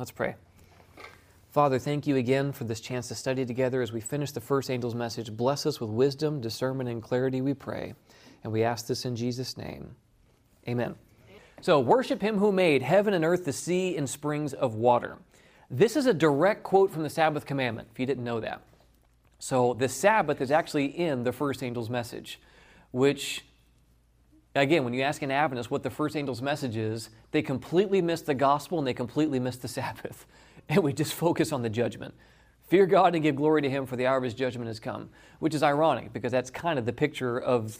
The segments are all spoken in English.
Let's pray. Father, thank you again for this chance to study together as we finish the first angel's message. Bless us with wisdom, discernment, and clarity, we pray. And we ask this in Jesus' name. Amen. So, worship him who made heaven and earth, the sea, and springs of water. This is a direct quote from the Sabbath commandment, if you didn't know that. So, the Sabbath is actually in the first angel's message, which, again, when you ask an Adventist what the first angel's message is, they completely miss the gospel and they completely miss the Sabbath. And we just focus on the judgment. Fear God and give glory to him, for the hour of his judgment has come, which is ironic because that's kind of the picture of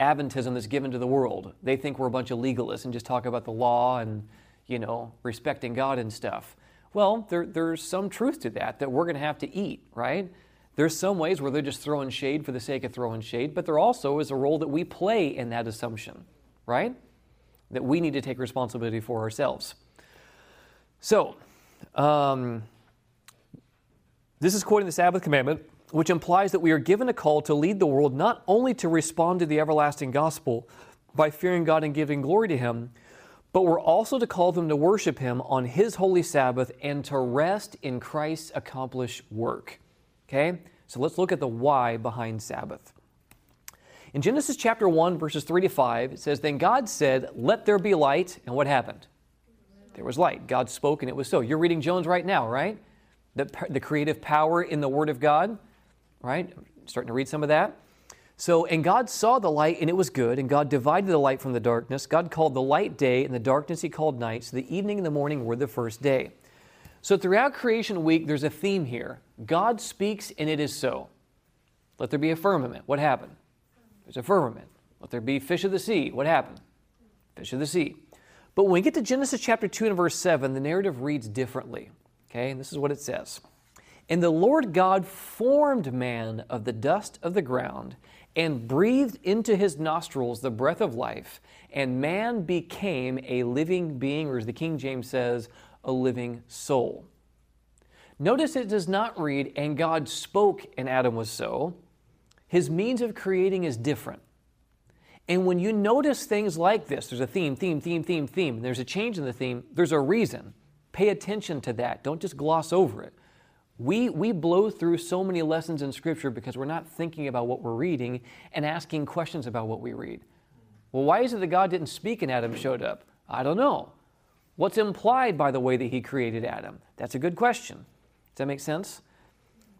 Adventism that's given to the world. They think we're a bunch of legalists and just talk about the law and, you know, respecting God and stuff. Well, there, there's some truth to that, that we're going to have to eat, right? There's some ways where they're just throwing shade for the sake of throwing shade, but there also is a role that we play in that assumption, right? That we need to take responsibility for ourselves. So, um, this is quoting the Sabbath commandment which implies that we are given a call to lead the world not only to respond to the everlasting gospel by fearing God and giving glory to Him, but we're also to call them to worship Him on His holy Sabbath and to rest in Christ's accomplished work. Okay? So let's look at the why behind Sabbath. In Genesis chapter 1, verses 3 to 5, it says, Then God said, Let there be light. And what happened? There was light. God spoke and it was so. You're reading Jones right now, right? The, the creative power in the Word of God right? starting to read some of that. So, and God saw the light, and it was good, and God divided the light from the darkness. God called the light day, and the darkness he called night. So the evening and the morning were the first day. So throughout creation week, there's a theme here. God speaks, and it is so. Let there be a firmament. What happened? There's a firmament. Let there be fish of the sea. What happened? Fish of the sea. But when we get to Genesis chapter 2 and verse 7, the narrative reads differently. Okay, and this is what it says. And the Lord God formed man of the dust of the ground and breathed into his nostrils the breath of life, and man became a living being, or as the King James says, a living soul. Notice it does not read, and God spoke, and Adam was so. His means of creating is different. And when you notice things like this, there's a theme, theme, theme, theme, theme, there's a change in the theme, there's a reason. Pay attention to that. Don't just gloss over it. We, we blow through so many lessons in Scripture because we're not thinking about what we're reading and asking questions about what we read. Well, why is it that God didn't speak and Adam showed up? I don't know. What's implied by the way that He created Adam? That's a good question. Does that make sense?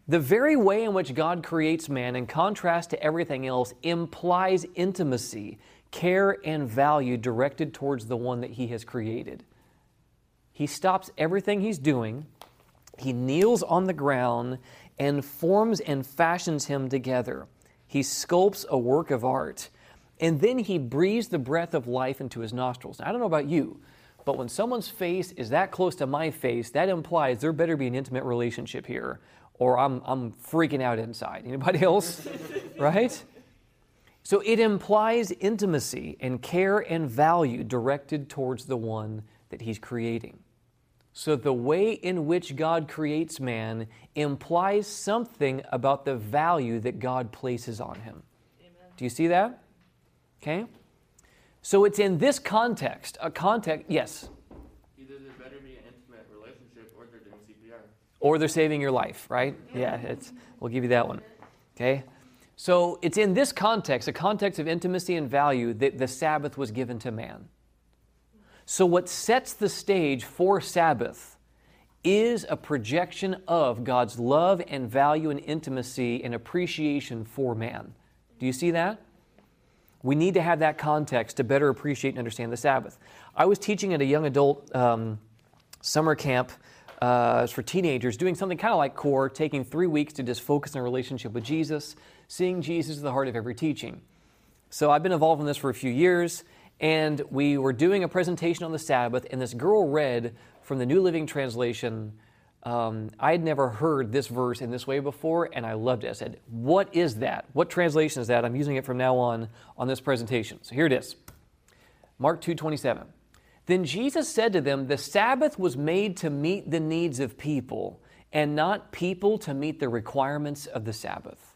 The very way in which God creates man, in contrast to everything else, implies intimacy, care, and value directed towards the one that He has created. He stops everything He's doing he kneels on the ground and forms and fashions him together. He sculpts a work of art. And then he breathes the breath of life into his nostrils. Now, I don't know about you, but when someone's face is that close to my face, that implies there better be an intimate relationship here, or I'm, I'm freaking out inside. Anybody else? right? So it implies intimacy and care and value directed towards the one that he's creating. So, the way in which God creates man implies something about the value that God places on him. Amen. Do you see that? Okay? So, it's in this context, a context, yes? Either there better be an intimate relationship or they're doing CPR. Or they're saving your life, right? Yeah, it's, we'll give you that one. Okay? So, it's in this context, a context of intimacy and value, that the Sabbath was given to man. So, what sets the stage for Sabbath is a projection of God's love and value and intimacy and appreciation for man. Do you see that? We need to have that context to better appreciate and understand the Sabbath. I was teaching at a young adult um, summer camp uh, for teenagers, doing something kind of like CORE, taking three weeks to just focus on a relationship with Jesus, seeing Jesus at the heart of every teaching. So I've been involved in this for a few years and we were doing a presentation on the Sabbath, and this girl read from the New Living Translation. Um, I had never heard this verse in this way before, and I loved it. I said, What is that? What translation is that? I'm using it from now on on this presentation. So here it is Mark 2 27. Then Jesus said to them, The Sabbath was made to meet the needs of people, and not people to meet the requirements of the Sabbath.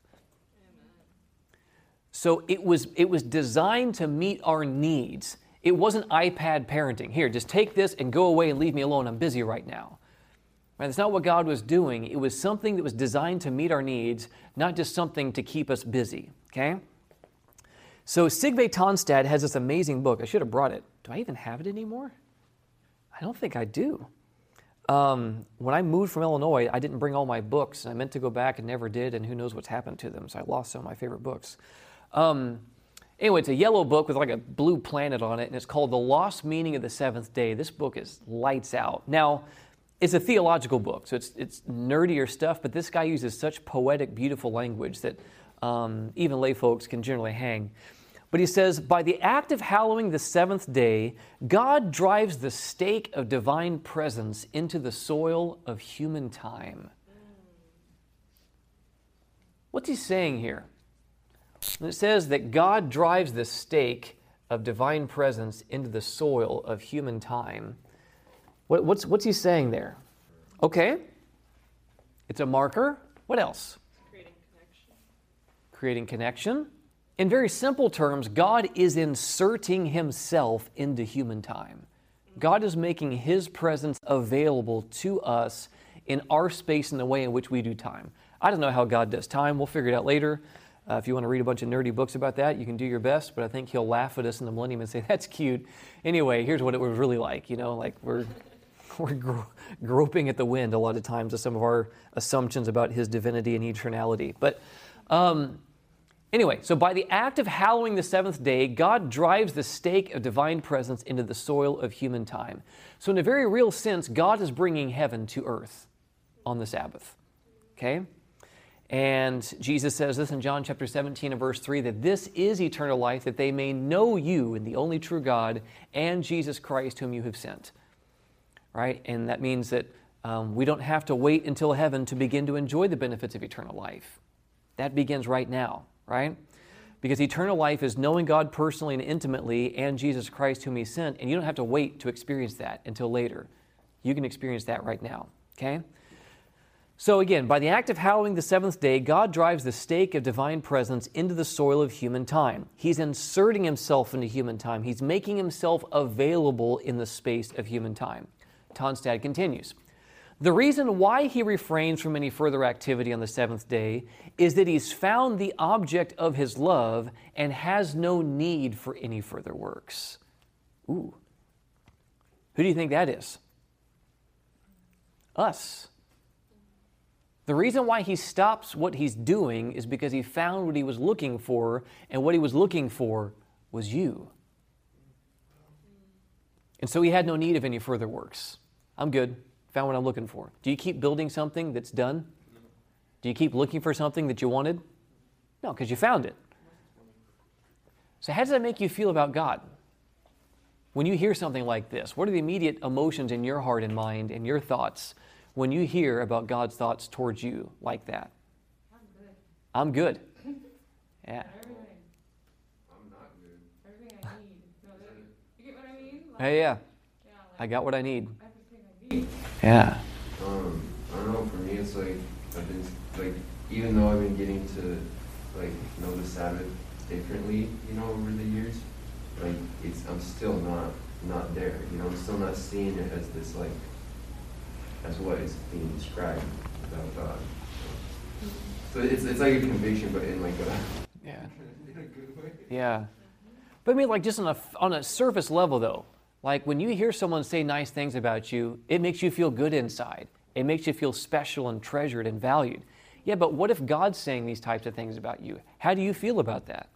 So it was, it was designed to meet our needs. It wasn't iPad parenting. Here, just take this and go away and leave me alone. I'm busy right now. Right? That's not what God was doing. It was something that was designed to meet our needs, not just something to keep us busy. Okay? So Sigve Tonstad has this amazing book. I should have brought it. Do I even have it anymore? I don't think I do. Um, when I moved from Illinois, I didn't bring all my books. and I meant to go back and never did, and who knows what's happened to them. So I lost some of my favorite books. Um, anyway, it's a yellow book with like a blue planet on it, and it's called The Lost Meaning of the Seventh Day. This book is lights out. Now, it's a theological book, so it's, it's nerdier stuff, but this guy uses such poetic, beautiful language that um, even lay folks can generally hang. But he says, by the act of hallowing the seventh day, God drives the stake of divine presence into the soil of human time. What's he saying here? it says that God drives the stake of divine presence into the soil of human time. What, what's, what's he saying there? Okay. It's a marker. What else? Creating connection. Creating connection. In very simple terms, God is inserting himself into human time. God is making his presence available to us in our space in the way in which we do time. I don't know how God does time. We'll figure it out later. Uh, if you want to read a bunch of nerdy books about that, you can do your best, but I think he'll laugh at us in the millennium and say, that's cute. Anyway, here's what it was really like. You know, like we're, we're gro- groping at the wind a lot of times with some of our assumptions about his divinity and eternality. But um, anyway, so by the act of hallowing the seventh day, God drives the stake of divine presence into the soil of human time. So, in a very real sense, God is bringing heaven to earth on the Sabbath. Okay? And Jesus says this in John chapter 17 and verse 3 that this is eternal life, that they may know you and the only true God and Jesus Christ, whom you have sent. Right? And that means that um, we don't have to wait until heaven to begin to enjoy the benefits of eternal life. That begins right now, right? Because eternal life is knowing God personally and intimately and Jesus Christ, whom He sent, and you don't have to wait to experience that until later. You can experience that right now, okay? So, again, by the act of hallowing the seventh day, God drives the stake of divine presence into the soil of human time. He's inserting himself into human time, he's making himself available in the space of human time. Tonstad continues. The reason why he refrains from any further activity on the seventh day is that he's found the object of his love and has no need for any further works. Ooh. Who do you think that is? Us. The reason why he stops what he's doing is because he found what he was looking for, and what he was looking for was you. And so he had no need of any further works. I'm good. Found what I'm looking for. Do you keep building something that's done? Do you keep looking for something that you wanted? No, because you found it. So, how does that make you feel about God? When you hear something like this, what are the immediate emotions in your heart and mind and your thoughts when you hear about God's thoughts towards you like that? I'm good. I'm good. Yeah. I'm not good. Everything I need. No, you get what I mean? Like, Hey, yeah. yeah, I got what I need. I need. Yeah. Um, I don't know. For me, it's like I've been like even though I've been getting to like know the Sabbath differently, you know, over the years, like it's I'm still not not there. You know, I'm still not seeing it as this like as what is being described about God. So it's it's like a conviction, but in like a Yeah. in a good way. Yeah. But I mean, like, just on a, on a surface level, though, like when you hear someone say nice things about you, it makes you feel good inside. It makes you feel special and treasured and valued. Yeah, but what if God's saying these types of things about you? How do you feel about that?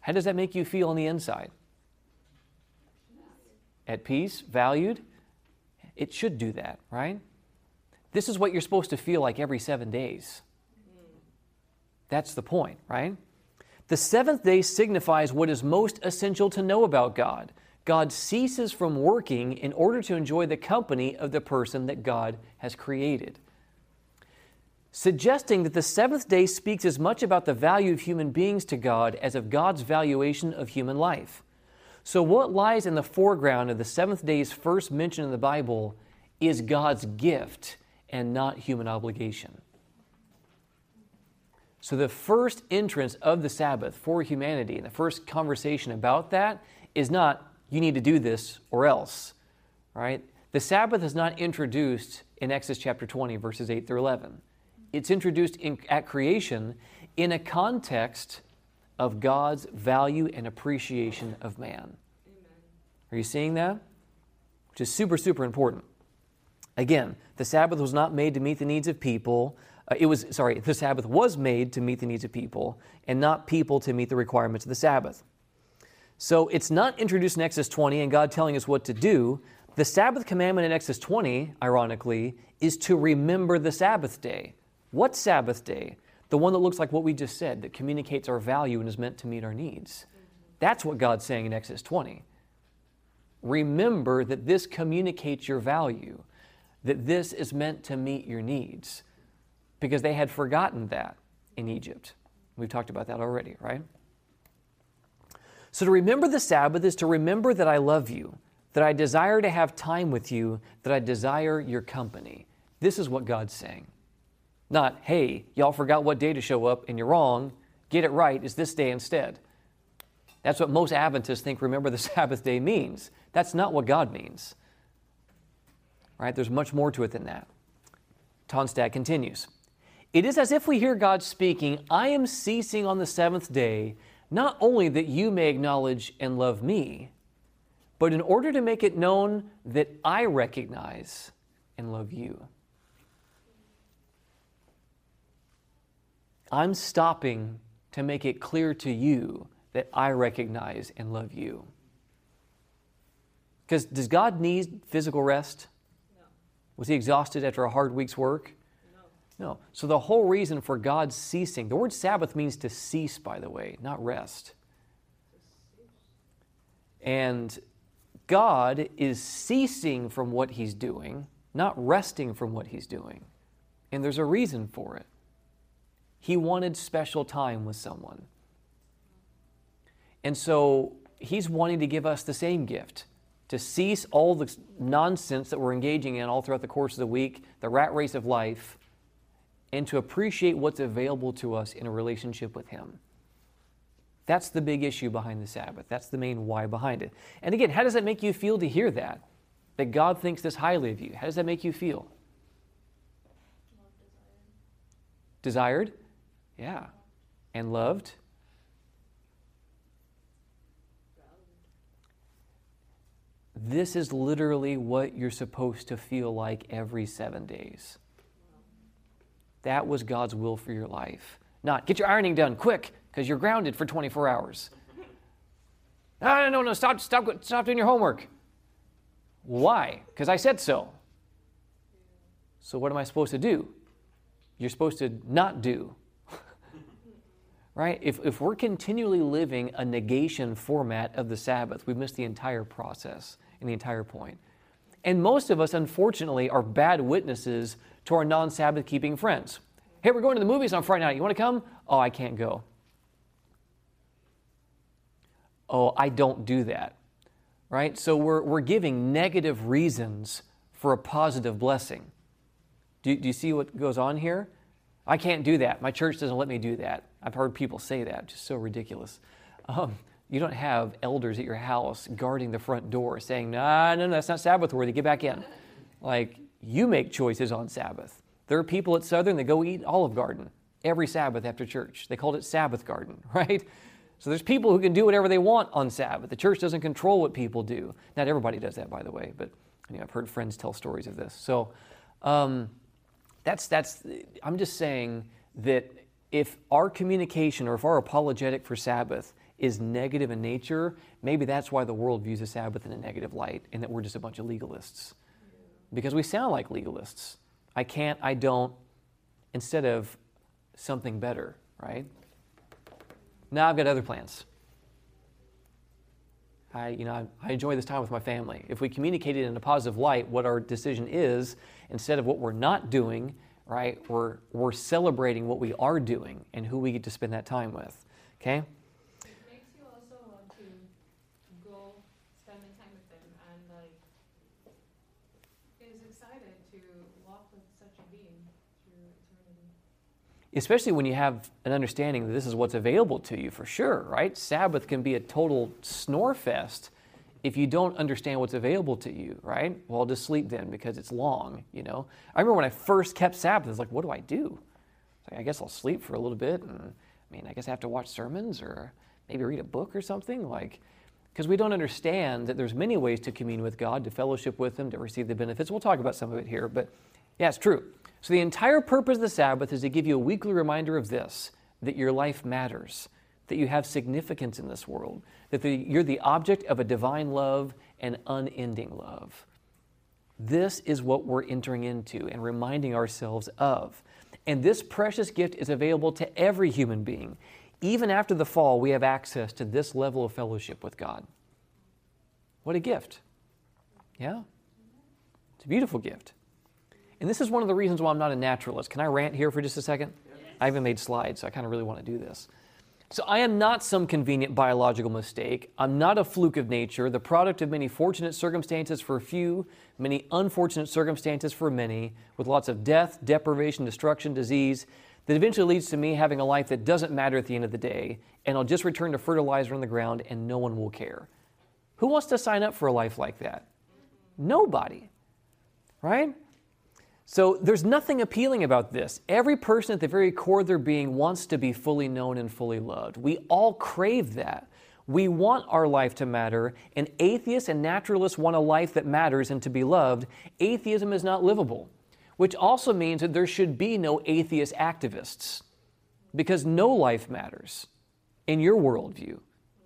How does that make you feel on the inside? At peace, valued? It should do that, right? This is what you're supposed to feel like every seven days. That's the point, right? The seventh day signifies what is most essential to know about God. God ceases from working in order to enjoy the company of the person that God has created. Suggesting that the seventh day speaks as much about the value of human beings to God as of God's valuation of human life. So, what lies in the foreground of the seventh day's first mention in the Bible is God's gift and not human obligation. So, the first entrance of the Sabbath for humanity and the first conversation about that is not, you need to do this or else, right? The Sabbath is not introduced in Exodus chapter 20, verses 8 through 11. It's introduced in, at creation in a context of God's value and appreciation of man. Are you seeing that? Which is super, super important. Again, the Sabbath was not made to meet the needs of people. Uh, it was, sorry, the Sabbath was made to meet the needs of people and not people to meet the requirements of the Sabbath. So it's not introduced in Exodus 20 and God telling us what to do. The Sabbath commandment in Exodus 20, ironically, is to remember the Sabbath day. What Sabbath day? The one that looks like what we just said, that communicates our value and is meant to meet our needs. That's what God's saying in Exodus 20. Remember that this communicates your value, that this is meant to meet your needs, because they had forgotten that in Egypt. We've talked about that already, right? So to remember the Sabbath is to remember that I love you, that I desire to have time with you, that I desire your company. This is what God's saying. Not, hey, y'all forgot what day to show up and you're wrong. Get it right. It's this day instead. That's what most Adventists think remember the Sabbath day means. That's not what God means. Right? There's much more to it than that. Tonstad continues. It is as if we hear God speaking, I am ceasing on the seventh day, not only that you may acknowledge and love me, but in order to make it known that I recognize and love you. I'm stopping to make it clear to you that I recognize and love you. Because does God need physical rest? No. Was he exhausted after a hard week's work? No. So the whole reason for God ceasing, the word Sabbath means to cease, by the way, not rest. And God is ceasing from what he's doing, not resting from what he's doing. And there's a reason for it. He wanted special time with someone. And so he's wanting to give us the same gift to cease all the nonsense that we're engaging in all throughout the course of the week, the rat race of life, and to appreciate what's available to us in a relationship with him. That's the big issue behind the Sabbath. That's the main why behind it. And again, how does that make you feel to hear that? That God thinks this highly of you. How does that make you feel? Desired? Yeah. And loved? This is literally what you're supposed to feel like every seven days. That was God's will for your life. Not get your ironing done quick because you're grounded for 24 hours. No, no, no, stop, stop, stop doing your homework. Why? Because I said so. So, what am I supposed to do? You're supposed to not do right? If, if we're continually living a negation format of the Sabbath, we've missed the entire process and the entire point. And most of us, unfortunately, are bad witnesses to our non Sabbath keeping friends. Hey, we're going to the movies on Friday night. You want to come? Oh, I can't go. Oh, I don't do that. Right? So we're, we're giving negative reasons for a positive blessing. Do, do you see what goes on here? I can't do that. My church doesn't let me do that. I've heard people say that, just so ridiculous. Um, you don't have elders at your house guarding the front door saying, no, no, no, that's not Sabbath worthy, get back in. Like, you make choices on Sabbath. There are people at Southern that go eat Olive Garden every Sabbath after church. They called it Sabbath Garden, right? So there's people who can do whatever they want on Sabbath. The church doesn't control what people do. Not everybody does that, by the way, but you know, I've heard friends tell stories of this. So, um, that's, that's, I'm just saying that if our communication or if our apologetic for Sabbath is negative in nature, maybe that's why the world views the Sabbath in a negative light and that we're just a bunch of legalists. Because we sound like legalists. I can't, I don't, instead of something better, right? Now I've got other plans. I, you know, I, I enjoy this time with my family. If we communicate it in a positive light, what our decision is, instead of what we're not doing, right, we're, we're celebrating what we are doing and who we get to spend that time with. Okay? It makes you also want to go spending time with them and like is excited to walk with such a being through eternity. Especially when you have an understanding that this is what's available to you for sure, right? Sabbath can be a total snore fest if you don't understand what's available to you, right? Well, I'll just sleep then because it's long, you know. I remember when I first kept Sabbath, I was like, what do I do? Like, I guess I'll sleep for a little bit, and I mean, I guess I have to watch sermons or maybe read a book or something, like, because we don't understand that there's many ways to commune with God, to fellowship with Him, to receive the benefits. We'll talk about some of it here, but yeah, it's true. So, the entire purpose of the Sabbath is to give you a weekly reminder of this that your life matters, that you have significance in this world, that the, you're the object of a divine love and unending love. This is what we're entering into and reminding ourselves of. And this precious gift is available to every human being. Even after the fall, we have access to this level of fellowship with God. What a gift! Yeah? It's a beautiful gift. And this is one of the reasons why I'm not a naturalist. Can I rant here for just a second? Yes. I haven't made slides, so I kind of really want to do this. So, I am not some convenient biological mistake. I'm not a fluke of nature, the product of many fortunate circumstances for a few, many unfortunate circumstances for many, with lots of death, deprivation, destruction, disease, that eventually leads to me having a life that doesn't matter at the end of the day, and I'll just return to fertilizer on the ground and no one will care. Who wants to sign up for a life like that? Nobody, right? So there's nothing appealing about this. Every person at the very core of their being wants to be fully known and fully loved. We all crave that. We want our life to matter, and atheists and naturalists want a life that matters and to be loved. Atheism is not livable, which also means that there should be no atheist activists because no life matters in your worldview.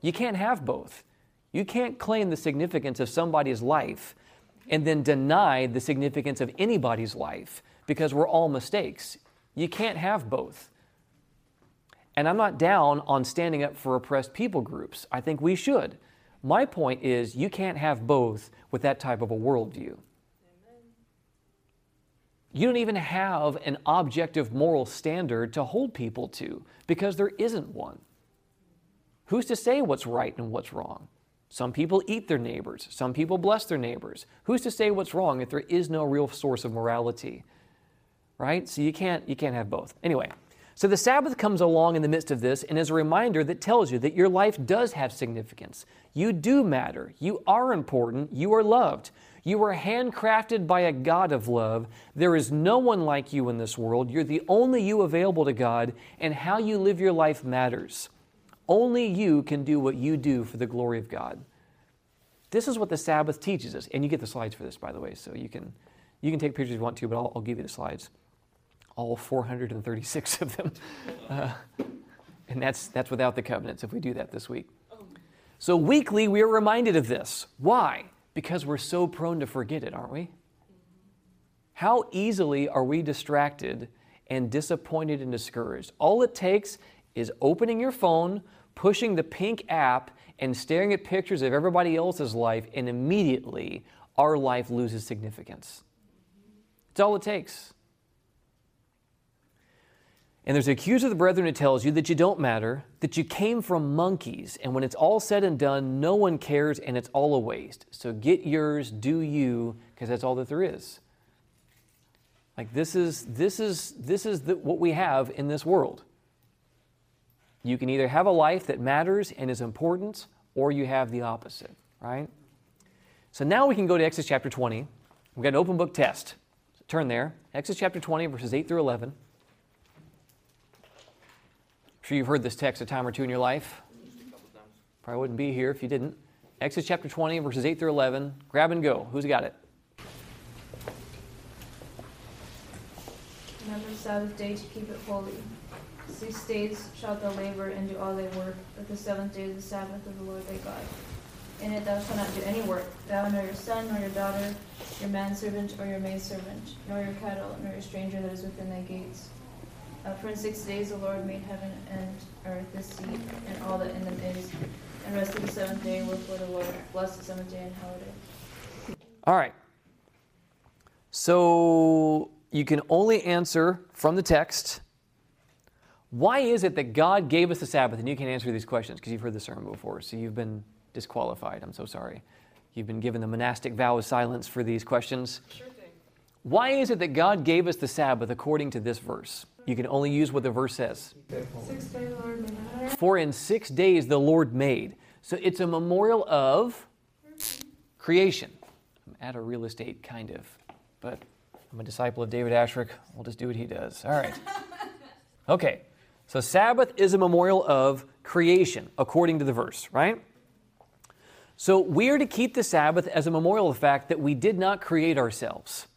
You can't have both. You can't claim the significance of somebody's life and then deny the significance of anybody's life because we're all mistakes. You can't have both. And I'm not down on standing up for oppressed people groups. I think we should. My point is, you can't have both with that type of a worldview. You don't even have an objective moral standard to hold people to because there isn't one. Who's to say what's right and what's wrong? Some people eat their neighbors. Some people bless their neighbors. Who's to say what's wrong if there is no real source of morality? Right? So you can't you can't have both. Anyway, so the Sabbath comes along in the midst of this and is a reminder that tells you that your life does have significance. You do matter. You are important. You are loved. You are handcrafted by a God of love. There is no one like you in this world. You're the only you available to God, and how you live your life matters. Only you can do what you do for the glory of God. This is what the Sabbath teaches us. And you get the slides for this, by the way, so you can, you can take pictures if you want to, but I'll, I'll give you the slides. All 436 of them. Uh, and that's, that's without the covenants if we do that this week. So, weekly, we are reminded of this. Why? Because we're so prone to forget it, aren't we? How easily are we distracted and disappointed and discouraged? All it takes is opening your phone, pushing the pink app and staring at pictures of everybody else's life, and immediately our life loses significance. It's all it takes. And there's an accuser of the brethren who tells you that you don't matter, that you came from monkeys, and when it's all said and done, no one cares and it's all a waste. So get yours, do you, because that's all that there is. Like this is this is this is the, what we have in this world. You can either have a life that matters and is important, or you have the opposite, right? So now we can go to Exodus chapter 20. We've got an open book test. So turn there. Exodus chapter 20, verses 8 through 11. I'm sure you've heard this text a time or two in your life. Probably wouldn't be here if you didn't. Exodus chapter 20, verses 8 through 11. Grab and go. Who's got it? Remember the Sabbath day to keep it holy. Six days shalt thou labor and do all thy work, but the seventh day is the Sabbath of the Lord thy God. In it thou shalt not do any work, thou nor your son, nor your daughter, your manservant, or your maidservant, nor your cattle, nor your stranger that is within thy gates. Uh, for in six days the Lord made heaven and earth, the sea, and all that in them is, and rested the seventh day, wherefore the Lord blessed the seventh day and hallowed it. All right. So you can only answer from the text why is it that God gave us the Sabbath? And you can't answer these questions because you've heard the sermon before, so you've been disqualified. I'm so sorry. You've been given the monastic vow of silence for these questions. Sure thing. Why is it that God gave us the Sabbath according to this verse? You can only use what the verse says. Six day Lord made For in six days the Lord made. So it's a memorial of creation. I'm at a real estate, kind of, but I'm a disciple of David Asscherick. We'll just do what he does. All right. Okay. So Sabbath is a memorial of creation, according to the verse, right? So we are to keep the Sabbath as a memorial of the fact that we did not create ourselves.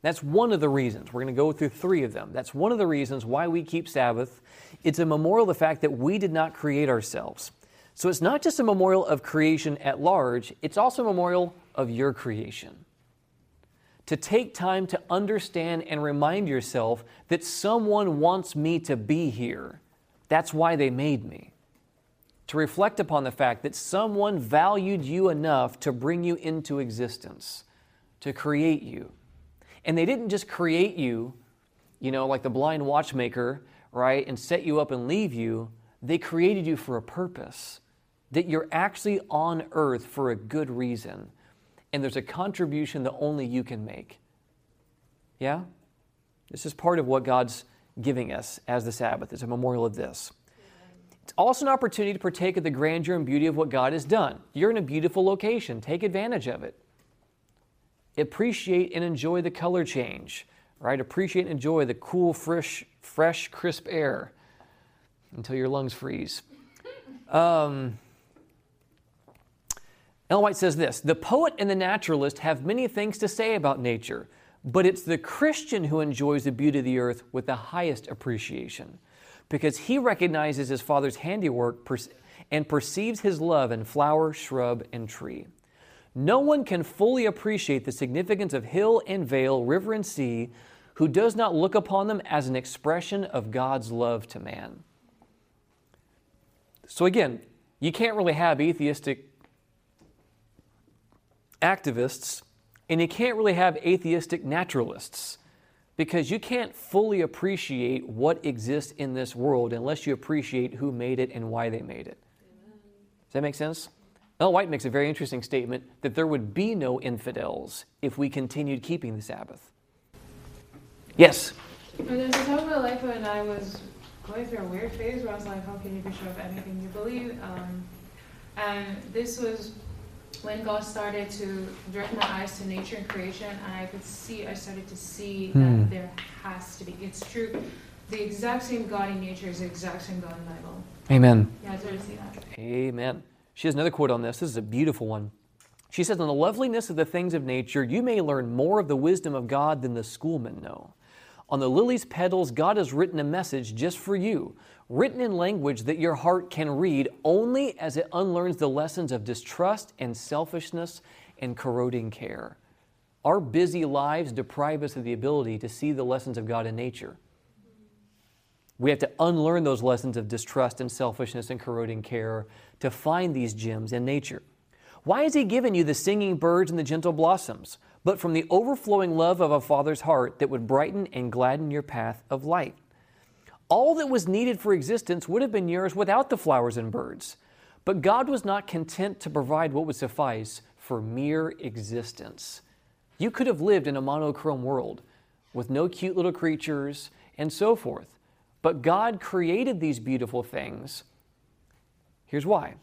That's one of the reasons. We're going to go through three of them. That's one of the reasons why we keep Sabbath. It's a memorial of the fact that we did not create ourselves. So it's not just a memorial of creation at large, it's also a memorial of your creation. To take time to understand and remind yourself that someone wants me to be here. That's why they made me. To reflect upon the fact that someone valued you enough to bring you into existence, to create you. And they didn't just create you, you know, like the blind watchmaker, right, and set you up and leave you. They created you for a purpose, that you're actually on earth for a good reason. And there's a contribution that only you can make. Yeah? This is part of what God's giving us as the Sabbath. It's a memorial of this. It's also an opportunity to partake of the grandeur and beauty of what God has done. You're in a beautiful location, take advantage of it. Appreciate and enjoy the color change, right? Appreciate and enjoy the cool, fresh, fresh, crisp air until your lungs freeze. Um, Ellen says this The poet and the naturalist have many things to say about nature, but it's the Christian who enjoys the beauty of the earth with the highest appreciation because he recognizes his Father's handiwork and perceives his love in flower, shrub, and tree. No one can fully appreciate the significance of hill and vale, river and sea, who does not look upon them as an expression of God's love to man. So, again, you can't really have atheistic activists, and you can't really have atheistic naturalists because you can't fully appreciate what exists in this world unless you appreciate who made it and why they made it. Does that make sense? Ellen White makes a very interesting statement that there would be no infidels if we continued keeping the Sabbath. Yes? There's a time in my life when I was going through a weird phase where I was like, how can you be sure of anything you believe? Um, and this was when God started to direct my eyes to nature and creation, and I could see, I started to see Hmm. that there has to be, it's true. The exact same God in nature is the exact same God in the Bible. Amen. Yeah, I started to see that. Amen. She has another quote on this. This is a beautiful one. She says, On the loveliness of the things of nature, you may learn more of the wisdom of God than the schoolmen know. On the lily's petals, God has written a message just for you, written in language that your heart can read only as it unlearns the lessons of distrust and selfishness and corroding care. Our busy lives deprive us of the ability to see the lessons of God in nature. We have to unlearn those lessons of distrust and selfishness and corroding care to find these gems in nature. Why has He given you the singing birds and the gentle blossoms, but from the overflowing love of a Father's heart that would brighten and gladden your path of light? All that was needed for existence would have been yours without the flowers and birds. But God was not content to provide what would suffice for mere existence. You could have lived in a monochrome world with no cute little creatures and so forth. But God created these beautiful things. Here's why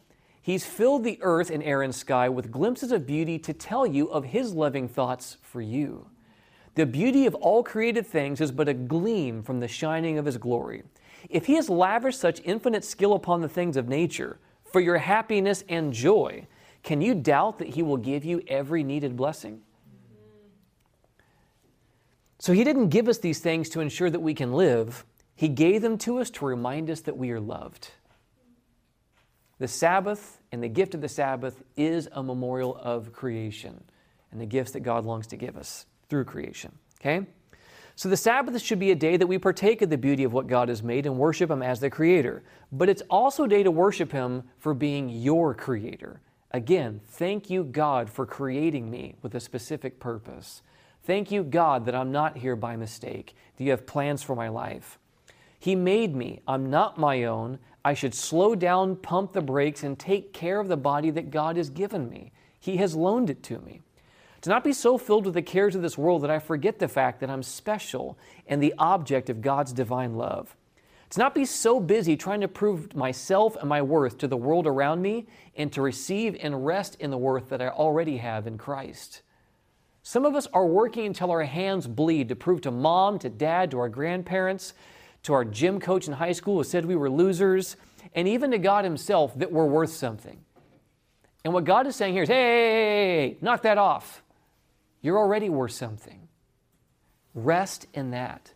He's filled the earth and air and sky with glimpses of beauty to tell you of His loving thoughts for you. The beauty of all created things is but a gleam from the shining of His glory. If He has lavished such infinite skill upon the things of nature for your happiness and joy, can you doubt that He will give you every needed blessing? So He didn't give us these things to ensure that we can live, He gave them to us to remind us that we are loved. The Sabbath and the gift of the Sabbath is a memorial of creation and the gifts that God longs to give us through creation. Okay? So the Sabbath should be a day that we partake of the beauty of what God has made and worship Him as the Creator. But it's also a day to worship Him for being your Creator. Again, thank you, God, for creating me with a specific purpose. Thank you, God, that I'm not here by mistake, that you have plans for my life. He made me. I'm not my own. I should slow down, pump the brakes, and take care of the body that God has given me. He has loaned it to me. To not be so filled with the cares of this world that I forget the fact that I'm special and the object of God's divine love. To not be so busy trying to prove myself and my worth to the world around me and to receive and rest in the worth that I already have in Christ. Some of us are working until our hands bleed to prove to mom, to dad, to our grandparents, to our gym coach in high school who said we were losers, and even to God Himself that we're worth something. And what God is saying here is hey, knock that off. You're already worth something. Rest in that.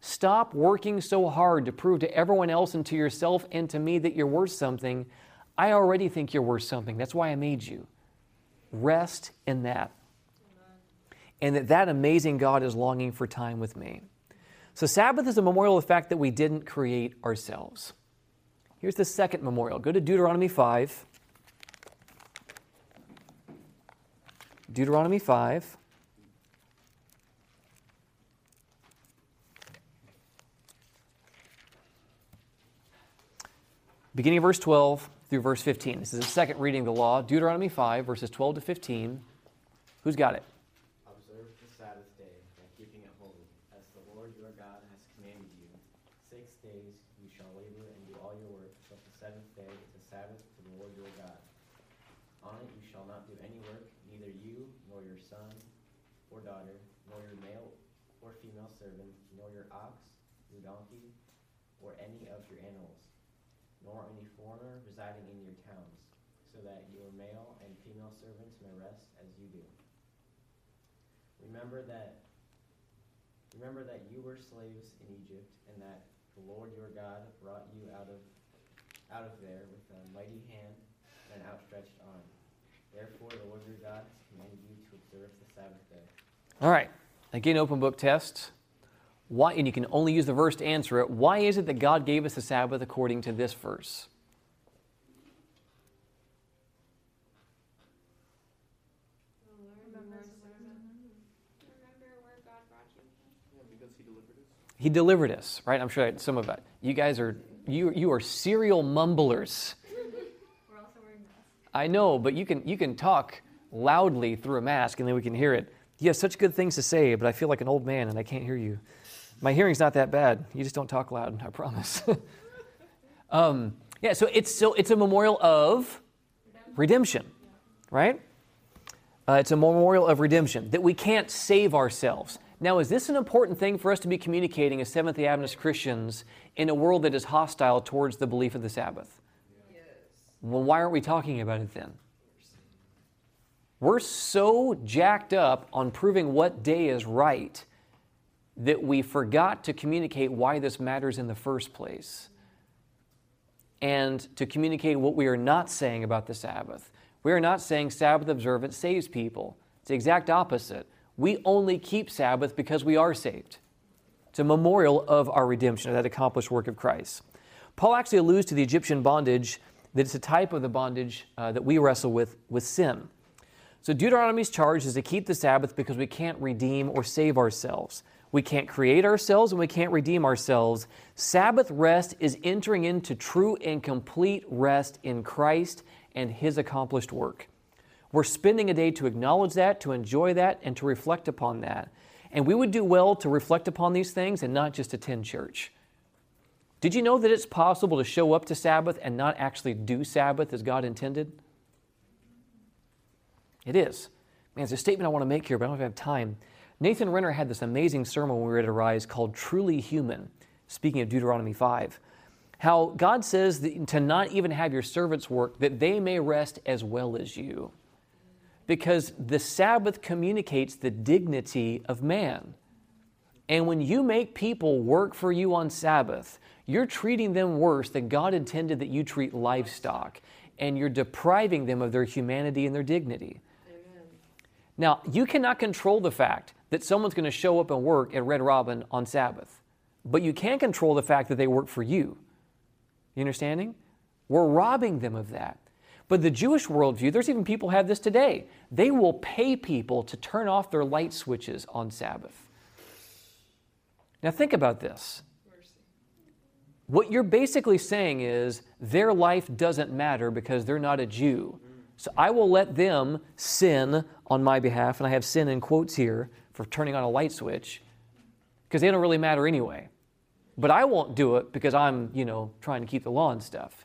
Stop working so hard to prove to everyone else and to yourself and to me that you're worth something. I already think you're worth something. That's why I made you. Rest in that. And that that amazing God is longing for time with me. So Sabbath is a memorial of the fact that we didn't create ourselves. Here's the second memorial. Go to Deuteronomy 5. Deuteronomy 5. beginning of verse 12 through verse 15. This is the second reading of the law, Deuteronomy 5, verses 12 to 15. Who's got it? Observe the Sabbath day by keeping it holy, as the Lord your God has commanded you. Six days you shall labor and do all your work, but the seventh day is a Sabbath to the Lord your God. On it you shall not do any work, neither you, nor your son or daughter, nor your male or female servant, nor your ox, your donkey, or any of your animals nor any foreigner residing in your towns, so that your male and female servants may rest as you do. Remember that remember that you were slaves in Egypt, and that the Lord your God brought you out of out of there with a mighty hand and an outstretched arm. Therefore the Lord your God has commanded you to observe the Sabbath day. All right. Again, open book test. Why, and you can only use the verse to answer it. Why is it that God gave us the Sabbath according to this verse? He delivered us, right? I'm sure some of it. You guys are you you are serial mumblers. We're also wearing masks. I know, but you can you can talk loudly through a mask and then we can hear it. You have such good things to say, but I feel like an old man and I can't hear you. My hearing's not that bad. You just don't talk loud, I promise. um, yeah, so it's so it's a memorial of redemption, right? Uh, it's a memorial of redemption that we can't save ourselves. Now, is this an important thing for us to be communicating as Seventh day Adventist Christians in a world that is hostile towards the belief of the Sabbath? Yes. Well, why aren't we talking about it then? We're so jacked up on proving what day is right that we forgot to communicate why this matters in the first place and to communicate what we are not saying about the Sabbath. We are not saying Sabbath observance saves people. It's the exact opposite. We only keep Sabbath because we are saved. It's a memorial of our redemption, of that accomplished work of Christ. Paul actually alludes to the Egyptian bondage that it's a type of the bondage uh, that we wrestle with with sin. So Deuteronomy's charge is to keep the Sabbath because we can't redeem or save ourselves. We can't create ourselves and we can't redeem ourselves. Sabbath rest is entering into true and complete rest in Christ and His accomplished work. We're spending a day to acknowledge that, to enjoy that, and to reflect upon that. And we would do well to reflect upon these things and not just attend church. Did you know that it's possible to show up to Sabbath and not actually do Sabbath as God intended? It is. Man, it's a statement I want to make here, but I don't have time. Nathan Renner had this amazing sermon when we were at Arise called Truly Human, speaking of Deuteronomy 5. How God says to not even have your servants work, that they may rest as well as you. Because the Sabbath communicates the dignity of man. And when you make people work for you on Sabbath, you're treating them worse than God intended that you treat livestock, and you're depriving them of their humanity and their dignity. Amen. Now, you cannot control the fact that someone's going to show up and work at Red Robin on Sabbath. But you can control the fact that they work for you. You understanding? We're robbing them of that. But the Jewish worldview, there's even people have this today. They will pay people to turn off their light switches on Sabbath. Now think about this. What you're basically saying is their life doesn't matter because they're not a Jew. So I will let them sin on my behalf, and I have sin in quotes here for turning on a light switch, because they don't really matter anyway. But I won't do it because I'm, you know, trying to keep the law and stuff.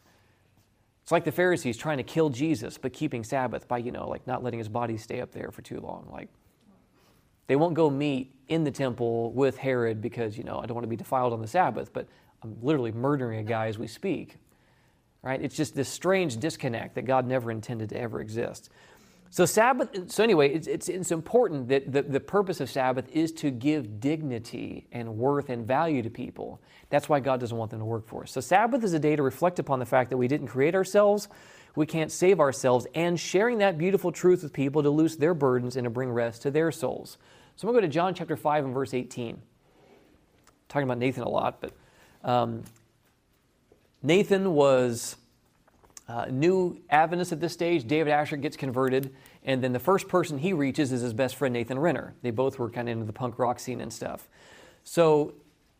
It's like the Pharisees trying to kill Jesus, but keeping Sabbath by, you know, like not letting his body stay up there for too long. Like, they won't go meet in the temple with Herod because, you know, I don't want to be defiled on the Sabbath, but I'm literally murdering a guy as we speak. Right? It's just this strange disconnect that God never intended to ever exist. So Sabbath. So anyway, it's, it's, it's important that the, the purpose of Sabbath is to give dignity and worth and value to people. That's why God doesn't want them to work for us. So Sabbath is a day to reflect upon the fact that we didn't create ourselves, we can't save ourselves, and sharing that beautiful truth with people to loose their burdens and to bring rest to their souls. So I'm going to go to John chapter 5 and verse 18. talking about Nathan a lot, but um, Nathan was uh, new Adventist at this stage. David Asscherick gets converted, and then the first person he reaches is his best friend Nathan Renner. They both were kind of into the punk rock scene and stuff. So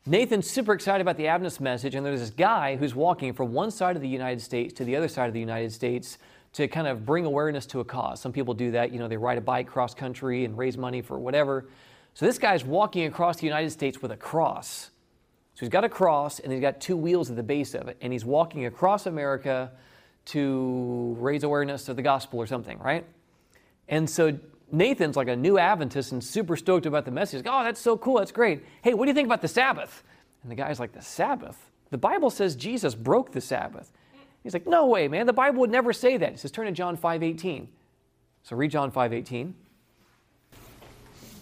Nathan's super excited about the Adventist message, and there's this guy who's walking from one side of the United States to the other side of the United States to kind of bring awareness to a cause. Some people do that, you know, they ride a bike cross country and raise money for whatever. So this guy's walking across the United States with a cross. So he's got a cross and he's got two wheels at the base of it, and he's walking across America to raise awareness of the gospel or something, right? And so Nathan's like a new Adventist and super stoked about the message. oh, that's so cool. That's great. Hey, what do you think about the Sabbath? And the guy's like, the Sabbath? The Bible says Jesus broke the Sabbath. He's like, no way, man. The Bible would never say that. He says, turn to John 5.18. So read John 5.18.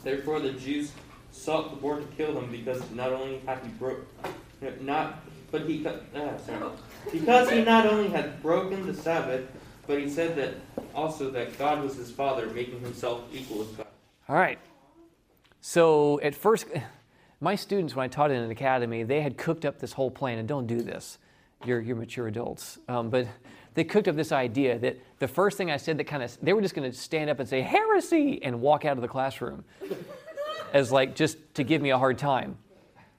Therefore the Jews sought the more to kill him because not only had he broke, not, but he, uh, sorry, because he not only had broken the Sabbath, but he said that also that God was his father, making himself equal with God. All right. So at first, my students, when I taught in an academy, they had cooked up this whole plan, and don't do this. You're, you're mature adults. Um, but they cooked up this idea that the first thing I said that kind of, they were just going to stand up and say, heresy, and walk out of the classroom as like just to give me a hard time.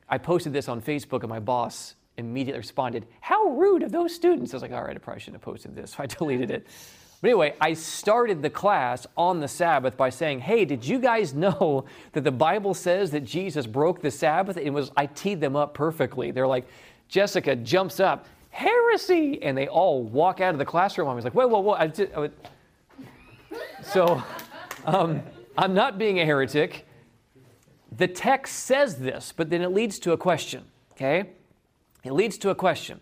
I posted this on Facebook, and my boss immediately responded, How rude of those students. I was like, All right, I probably shouldn't have posted this. So I deleted it. But anyway, I started the class on the Sabbath by saying, Hey, did you guys know that the Bible says that Jesus broke the Sabbath? It was, I teed them up perfectly. They're like, Jessica jumps up, heresy! And they all walk out of the classroom. I was like, Whoa, whoa, whoa. I just, I would... So um, I'm not being a heretic. The text says this, but then it leads to a question, okay? It leads to a question.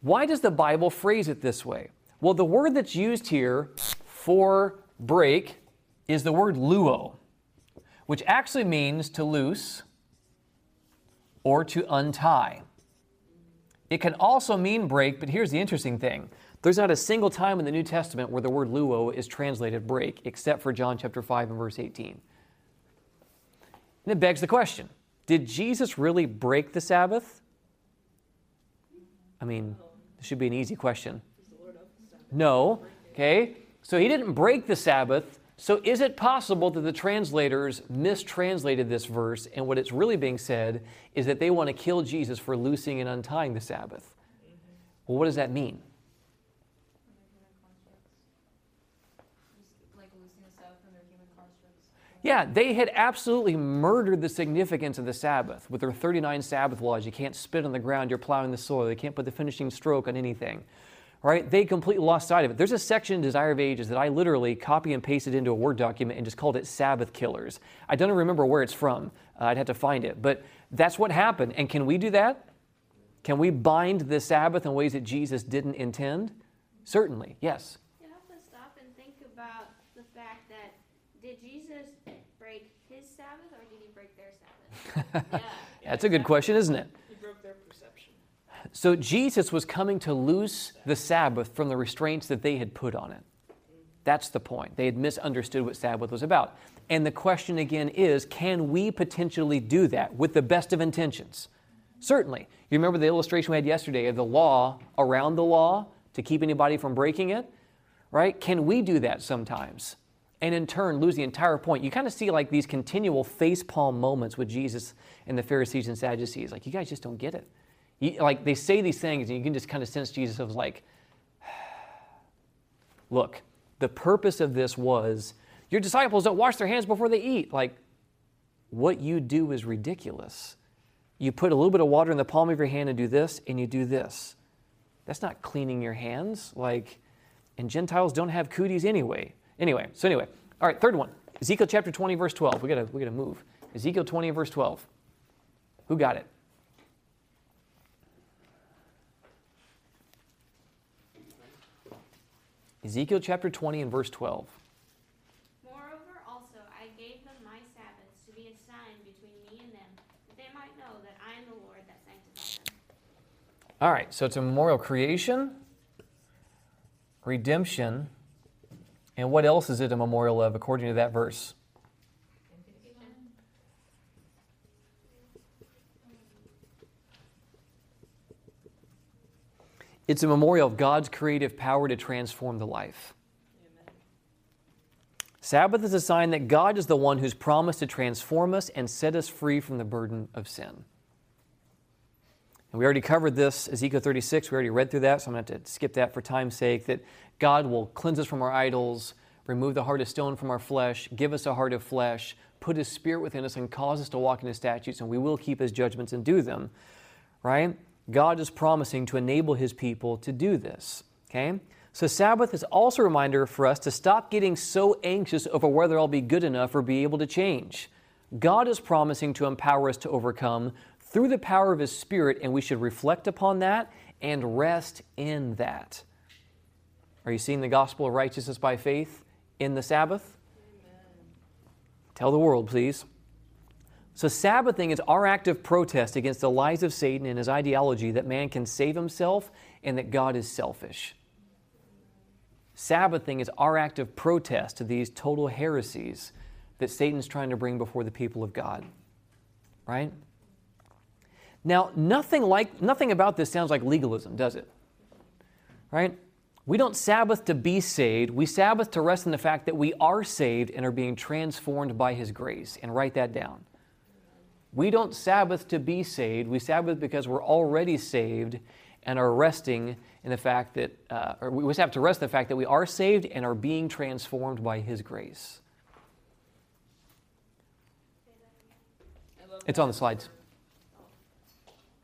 Why does the Bible phrase it this way? Well, the word that's used here for break is the word luo, which actually means to loose or to untie. It can also mean break, but here's the interesting thing. There's not a single time in the New Testament where the word luo is translated break, except for John chapter 5 and verse 18. And it begs the question Did Jesus really break the Sabbath? I mean, this should be an easy question. No. Okay? So he didn't break the Sabbath. So is it possible that the translators mistranslated this verse and what it's really being said is that they want to kill Jesus for loosing and untying the Sabbath? Well, what does that mean? Yeah, they had absolutely murdered the significance of the Sabbath with their 39 Sabbath laws. You can't spit on the ground, you're plowing the soil, you can't put the finishing stroke on anything. Right? They completely lost sight of it. There's a section in Desire of Ages that I literally copy and pasted into a Word document and just called it Sabbath Killers. I don't remember where it's from. Uh, I'd have to find it. But that's what happened. And can we do that? Can we bind the Sabbath in ways that Jesus didn't intend? Certainly, yes. You have to stop and think about the fact that did Jesus break his Sabbath or did he break their Sabbath? Yeah. That's a good question, isn't it? He broke their perception. So Jesus was coming to loose the Sabbath from the restraints that they had put on it. That's the point. They had misunderstood what Sabbath was about. And the question again is can we potentially do that with the best of intentions? Certainly. You remember the illustration we had yesterday of the law around the law to keep anybody from breaking it? Right? Can we do that sometimes? And in turn, lose the entire point. You kind of see like these continual facepalm moments with Jesus and the Pharisees and Sadducees. Like, you guys just don't get it. You, like, they say these things, and you can just kind of sense Jesus of like, look, the purpose of this was your disciples don't wash their hands before they eat. Like, what you do is ridiculous. You put a little bit of water in the palm of your hand and do this, and you do this. That's not cleaning your hands. Like, and Gentiles don't have cooties anyway. Anyway, so anyway, all right, third one. Ezekiel chapter 20, verse 12. We gotta we gotta move. Ezekiel 20, verse 12. Who got it? Ezekiel chapter 20 and verse 12. Moreover, also I gave them my Sabbaths to be a sign between me and them, that they might know that I am the Lord that sanctifies them. All right, so it's a memorial creation, redemption, and what else is it a memorial of according to that verse? It's a memorial of God's creative power to transform the life. Sabbath is a sign that God is the one who's promised to transform us and set us free from the burden of sin. And we already covered this, Ezekiel 36. We already read through that, so I'm going to have to skip that for time's sake. That God will cleanse us from our idols, remove the heart of stone from our flesh, give us a heart of flesh, put His Spirit within us, and cause us to walk in His statutes, and we will keep His judgments and do them. Right? God is promising to enable His people to do this. Okay? So, Sabbath is also a reminder for us to stop getting so anxious over whether I'll be good enough or be able to change. God is promising to empower us to overcome through the power of His Spirit, and we should reflect upon that and rest in that. Are you seeing the gospel of righteousness by faith in the Sabbath? Tell the world, please. So, Sabbathing is our act of protest against the lies of Satan and his ideology that man can save himself and that God is selfish. Sabbathing is our act of protest to these total heresies that Satan's trying to bring before the people of God. Right? Now, nothing like nothing about this sounds like legalism, does it? Right? We don't Sabbath to be saved. We Sabbath to rest in the fact that we are saved and are being transformed by His grace. And write that down. We don't Sabbath to be saved. We Sabbath because we're already saved and are resting in the fact that, uh, or we have to rest in the fact that we are saved and are being transformed by His grace. It's on the slides.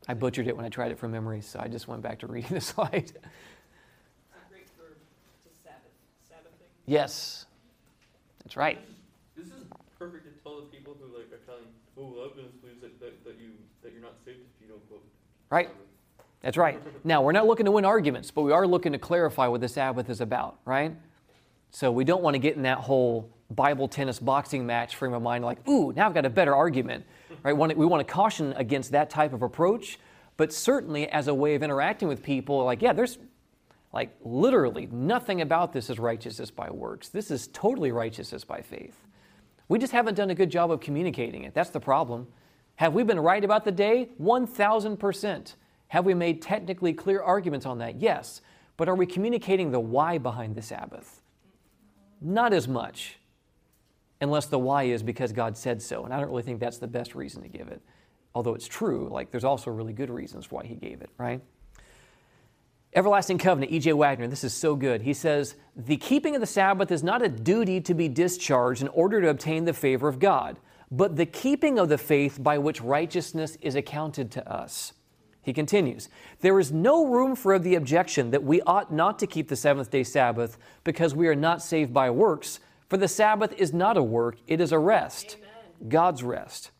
I butchered it when I tried it from memory, so I just went back to reading the slide. It's a great verb to Sabbath, yes, that's right. This is perfect to tell the people who like are telling, oh, Adventists believes that, that, that you that you're not saved if you don't quote. Right. That's right. Now, we're not looking to win arguments, but we are looking to clarify what the Sabbath is about, right? So we don't want to get in that whole Bible tennis boxing match frame of mind, like, ooh, now I've got a better argument, right? We want to caution against that type of approach, but certainly as a way of interacting with people, like, yeah, there's like literally nothing about this is righteousness by works. This is totally righteousness by faith. We just haven't done a good job of communicating it. That's the problem. Have we been right about the day? 1000%. Have we made technically clear arguments on that? Yes. But are we communicating the why behind the Sabbath? Not as much, unless the why is because God said so. And I don't really think that's the best reason to give it. Although it's true, like there's also really good reasons why He gave it, right? Everlasting Covenant, E.J. Waggoner, this is so good. He says, The keeping of the Sabbath is not a duty to be discharged in order to obtain the favor of God, but the keeping of the faith by which righteousness is accounted to us. He continues, There is no room for the objection that we ought not to keep the seventh day Sabbath because we are not saved by works, for the Sabbath is not a work, it is a rest, Amen. God's rest.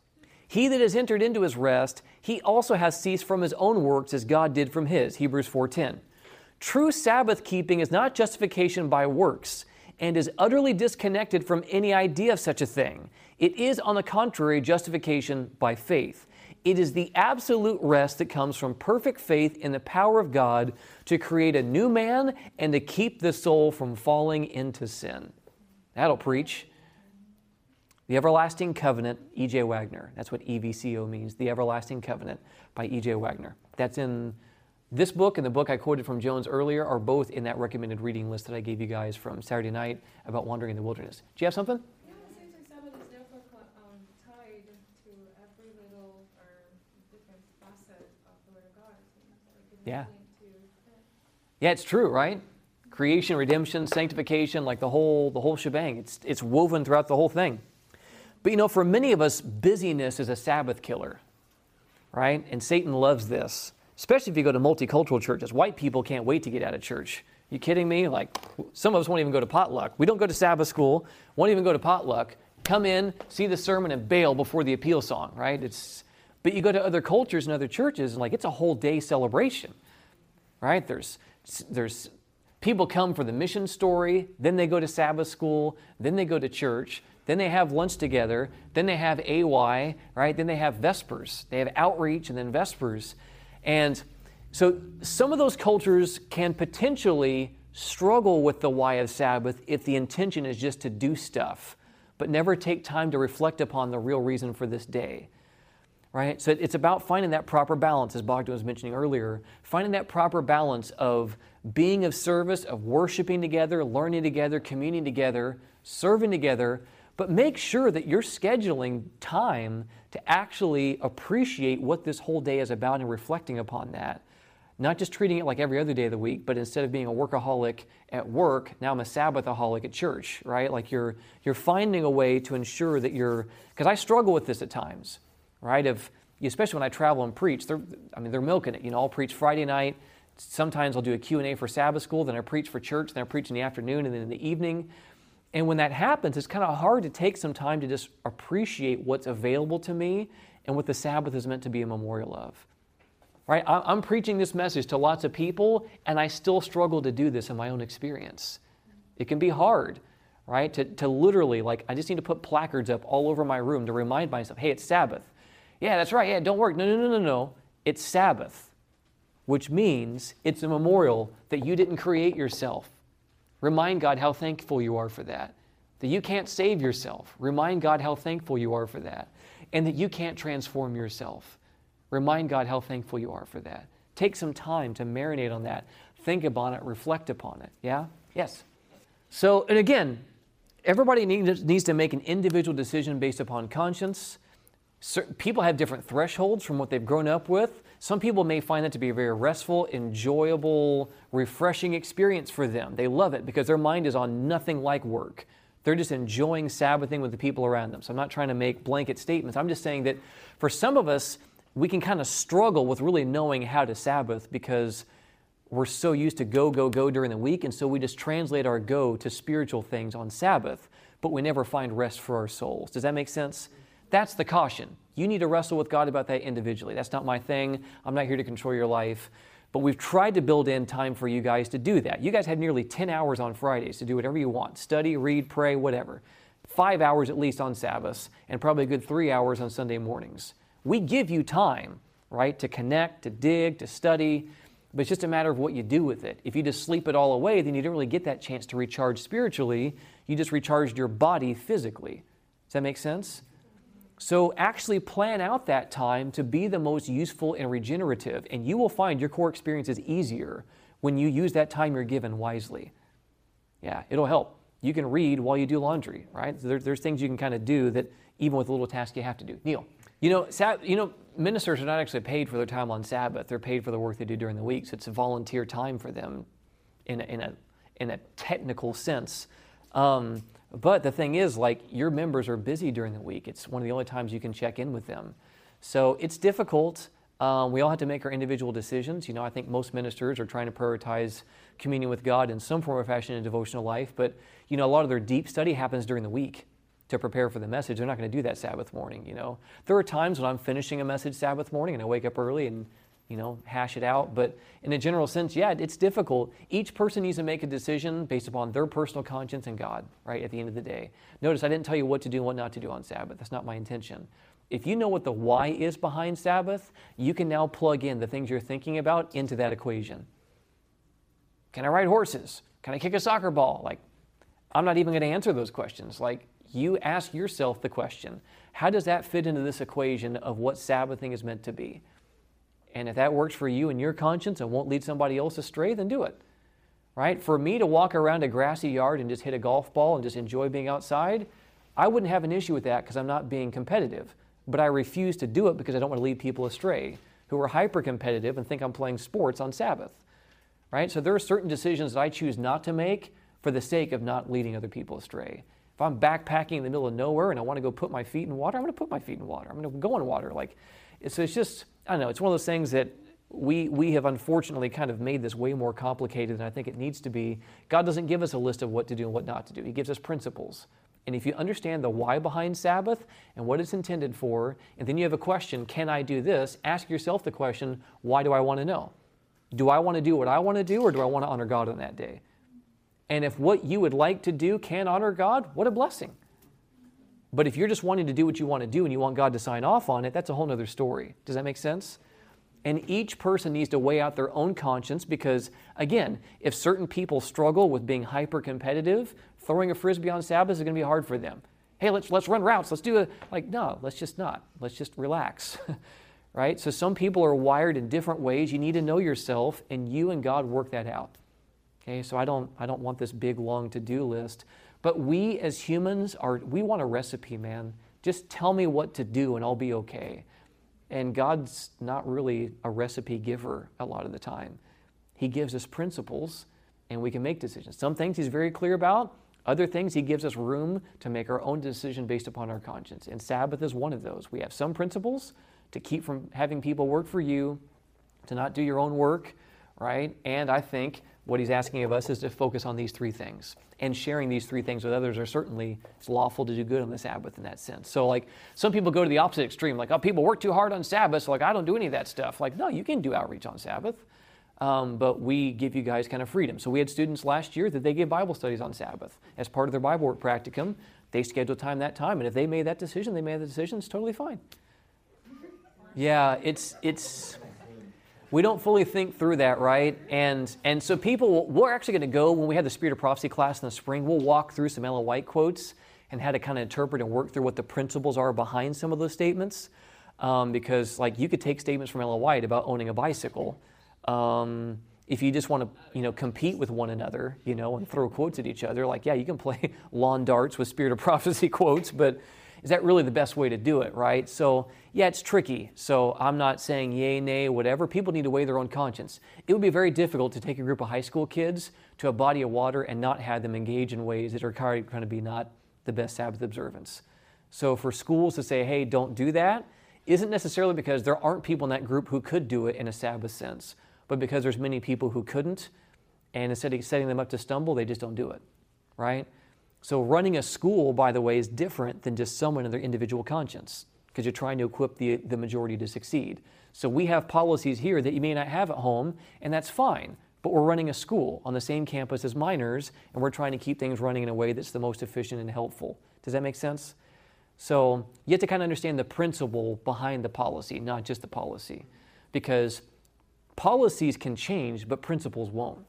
He that has entered into his rest, he also has ceased from his own works as God did from his. Hebrews 4:10. True Sabbath keeping is not justification by works and is utterly disconnected from any idea of such a thing. It is, on the contrary, justification by faith. It is the absolute rest that comes from perfect faith in the power of God to create a new man and to keep the soul from falling into sin. That'll preach. The Everlasting Covenant, E.J. Waggoner. That's what EVCO means, The Everlasting Covenant by E.J. Waggoner. That's in this book and the book I quoted from Jones earlier are both in that recommended reading list that I gave you guys from Saturday night about wandering in the wilderness. Do you have something? Yeah, it seems like Sabbath is therefore co- um, tied to every little or different facet of the Word of God. Yeah. to. Yeah, it's true, right? Creation, redemption, sanctification, like the whole the whole shebang. It's it's woven throughout the whole thing. But you know, for many of us, busyness is a Sabbath killer, right? And Satan loves this, especially if you go to multicultural churches. White people can't wait to get out of church. You kidding me? Like some of us won't even go to potluck. We don't go to Sabbath school. Won't even go to potluck. Come in, see the sermon, and bail before the appeal song, right? It's but you go to other cultures and other churches, and like it's a whole day celebration, right? There's there's people come for the mission story, then they go to Sabbath school, then they go to church, then they have lunch together, then they have AY, right? Then they have Vespers. They have outreach and then Vespers. And so some of those cultures can potentially struggle with the why of Sabbath if the intention is just to do stuff, but never take time to reflect upon the real reason for this day right? So it's about finding that proper balance, as Bogdan was mentioning earlier, finding that proper balance of being of service, of worshiping together, learning together, communing together, serving together, but make sure that you're scheduling time to actually appreciate what this whole day is about and reflecting upon that. Not just treating it like every other day of the week, but instead of being a workaholic at work, now I'm a Sabbathaholic at church, right? Like you're you're finding a way to ensure that you're because I struggle with this at times right? Of especially when I travel and preach, they're, I mean, they're milking it. You know, I'll preach Friday night. Sometimes I'll do a Q&A for Sabbath school. Then I preach for church. Then I preach in the afternoon and then in the evening. And when that happens, it's kind of hard to take some time to just appreciate what's available to me and what the Sabbath is meant to be a memorial of. Right? I'm preaching this message to lots of people, and I still struggle to do this in my own experience. It can be hard, right? To, to literally, like, I just need to put placards up all over my room to remind myself, hey, it's Sabbath. Yeah, that's right. Yeah, don't work. No, no, no, no, no. It's Sabbath, which means it's a memorial that you didn't create yourself. Remind God how thankful you are for that. That you can't save yourself. Remind God how thankful you are for that. And that you can't transform yourself. Remind God how thankful you are for that. Take some time to marinate on that. Think about it, reflect upon it. Yeah? Yes. So, and again, everybody needs, needs to make an individual decision based upon conscience certain people have different thresholds from what they've grown up with. Some people may find that to be a very restful, enjoyable, refreshing experience for them. They love it because their mind is on nothing like work. They're just enjoying Sabbathing with the people around them. So I'm not trying to make blanket statements. I'm just saying that for some of us, we can kind of struggle with really knowing how to Sabbath because we're so used to go, go, go during the week. And so we just translate our go to spiritual things on Sabbath, but we never find rest for our souls. Does that make sense? That's the caution. You need to wrestle with God about that individually. That's not my thing. I'm not here to control your life. But we've tried to build in time for you guys to do that. You guys have nearly 10 hours on Fridays to do whatever you want study, read, pray, whatever. Five hours at least on Sabbaths, and probably a good three hours on Sunday mornings. We give you time, right, to connect, to dig, to study, but it's just a matter of what you do with it. If you just sleep it all away, then you don't really get that chance to recharge spiritually. You just recharged your body physically. Does that make sense? So actually plan out that time to be the most useful and regenerative, and you will find your core experience is easier when you use that time you're given wisely. Yeah, it'll help. You can read while you do laundry, right? So there, there's things you can kind of do that even with a little task you have to do. Neil, you know, sab- you know, ministers are not actually paid for their time on Sabbath. They're paid for the work they do during the week. So it's a volunteer time for them in a, in a, in a technical sense. Um, but the thing is, like, your members are busy during the week. It's one of the only times you can check in with them. So it's difficult. Um, we all have to make our individual decisions. You know, I think most ministers are trying to prioritize communion with God in some form or fashion in devotional life, but, you know, a lot of their deep study happens during the week to prepare for the message. They're not going to do that Sabbath morning, you know. There are times when I'm finishing a message Sabbath morning and I wake up early and you know, hash it out. But in a general sense, yeah, it's difficult. Each person needs to make a decision based upon their personal conscience and God, right, at the end of the day. Notice I didn't tell you what to do and what not to do on Sabbath. That's not my intention. If you know what the why is behind Sabbath, you can now plug in the things you're thinking about into that equation. Can I ride horses? Can I kick a soccer ball? Like, I'm not even going to answer those questions. Like, you ask yourself the question how does that fit into this equation of what Sabbathing is meant to be? And if that works for you and your conscience and won't lead somebody else astray, then do it. Right? For me to walk around a grassy yard and just hit a golf ball and just enjoy being outside, I wouldn't have an issue with that because I'm not being competitive. But I refuse to do it because I don't want to lead people astray who are hyper competitive and think I'm playing sports on Sabbath. right? So there are certain decisions that I choose not to make for the sake of not leading other people astray. If I'm backpacking in the middle of nowhere and I want to go put my feet in water, I'm going to put my feet in water. I'm going to go in water. Like, so it's just, I don't know, it's one of those things that we, we have unfortunately kind of made this way more complicated than I think it needs to be. God doesn't give us a list of what to do and what not to do, He gives us principles. And if you understand the why behind Sabbath and what it's intended for, and then you have a question, can I do this? Ask yourself the question, why do I want to know? Do I want to do what I want to do, or do I want to honor God on that day? And if what you would like to do can honor God, what a blessing. But if you're just wanting to do what you want to do and you want God to sign off on it, that's a whole other story. Does that make sense? And each person needs to weigh out their own conscience because, again, if certain people struggle with being hyper competitive, throwing a frisbee on Sabbath is going to be hard for them. Hey, let's, let's run routes. Let's do it. Like, no, let's just not. Let's just relax. right? So some people are wired in different ways. You need to know yourself, and you and God work that out. Okay, so I don't, I don't want this big, long to do list. But we as humans are, we want a recipe, man. Just tell me what to do, and I'll be okay. And God's not really a recipe giver a lot of the time. He gives us principles and we can make decisions. Some things He's very clear about, other things He gives us room to make our own decision based upon our conscience. And Sabbath is one of those. We have some principles to keep from having people work for you, to not do your own work, right? And I think what He's asking of us is to focus on these three things and sharing these three things with others are certainly it's lawful to do good on the Sabbath in that sense. So like some people go to the opposite extreme, like oh people work too hard on Sabbath, so like I don't do any of that stuff. Like no, you can do outreach on Sabbath, um, but we give you guys kind of freedom. So we had students last year that they give Bible studies on Sabbath as part of their Bible work practicum. They schedule time that time, and if they made that decision, they made the decision. It's totally fine. Yeah, it's it's we don't fully think through that, right? And and so people, we're actually going to go when we have the Spirit of Prophecy class in the spring. We'll walk through some Ellen White quotes and how to kind of interpret and work through what the principles are behind some of those statements. Um, because like you could take statements from Ellen White about owning a bicycle. Um, if you just want to, you know, compete with one another, you know, and throw quotes at each other, like yeah, you can play lawn darts with Spirit of Prophecy quotes, but is that really the best way to do it, right? So, yeah, it's tricky. So, I'm not saying yay, nay, whatever. People need to weigh their own conscience. It would be very difficult to take a group of high school kids to a body of water and not have them engage in ways that are kind of be not the best Sabbath observance. So, for schools to say, hey, don't do that, isn't necessarily because there aren't people in that group who could do it in a Sabbath sense, but because there's many people who couldn't, and instead of setting them up to stumble, they just don't do it, right? So, running a school, by the way, is different than just someone in their individual conscience because you're trying to equip the, the majority to succeed. So, we have policies here that you may not have at home, and that's fine. But we're running a school on the same campus as minors, and we're trying to keep things running in a way that's the most efficient and helpful. Does that make sense? So, you have to kind of understand the principle behind the policy, not just the policy. Because policies can change, but principles won't,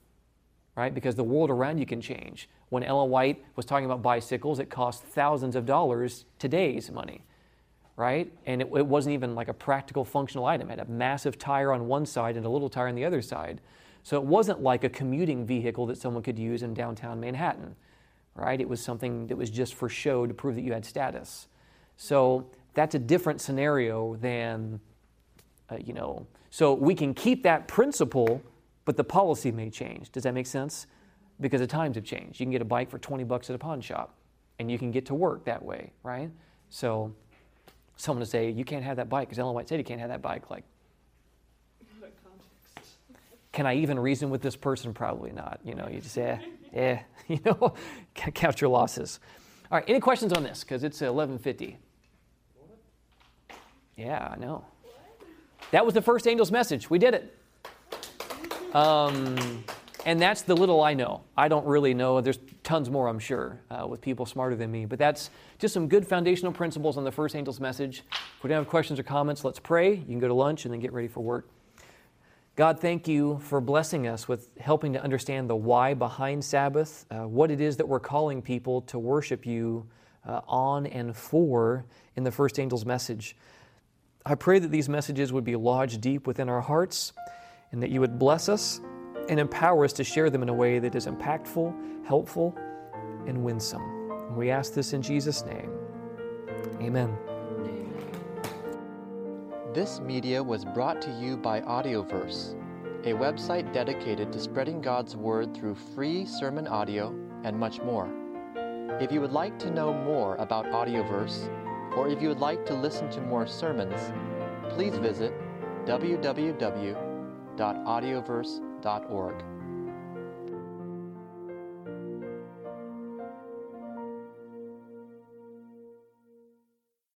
right? Because the world around you can change. When Ellen White was talking about bicycles, it cost thousands of dollars today's money, right? And it, it wasn't even like a practical functional item. It had a massive tire on one side and a little tire on the other side. So it wasn't like a commuting vehicle that someone could use in downtown Manhattan, right? It was something that was just for show to prove that you had status. So that's a different scenario than, uh, you know, so we can keep that principle, but the policy may change. Does that make sense? Because the times have changed. You can get a bike for 20 bucks at a pawn shop and you can get to work that way, right? So someone to say, you can't have that bike because Ellen White said you can't have that bike. Like, can I even reason with this person? Probably not. You know, you just say, eh, eh you know, count your losses. All right, any questions on this? Because it's 1150. Yeah, I know. That was the first angel's message. We did it. Um, and that's the little I know. I don't really know. There's tons more, I'm sure, uh, with people smarter than me. But that's just some good foundational principles on the first angel's message. If we don't have questions or comments, let's pray. You can go to lunch and then get ready for work. God, thank you for blessing us with helping to understand the why behind Sabbath, uh, what it is that we're calling people to worship you uh, on and for in the first angel's message. I pray that these messages would be lodged deep within our hearts and that you would bless us and empower us to share them in a way that is impactful, helpful, and winsome. And we ask this in Jesus' name. Amen. This media was brought to you by Audioverse, a website dedicated to spreading God's Word through free sermon audio and much more. If you would like to know more about Audioverse, or if you would like to listen to more sermons, please visit www.audioverse.org.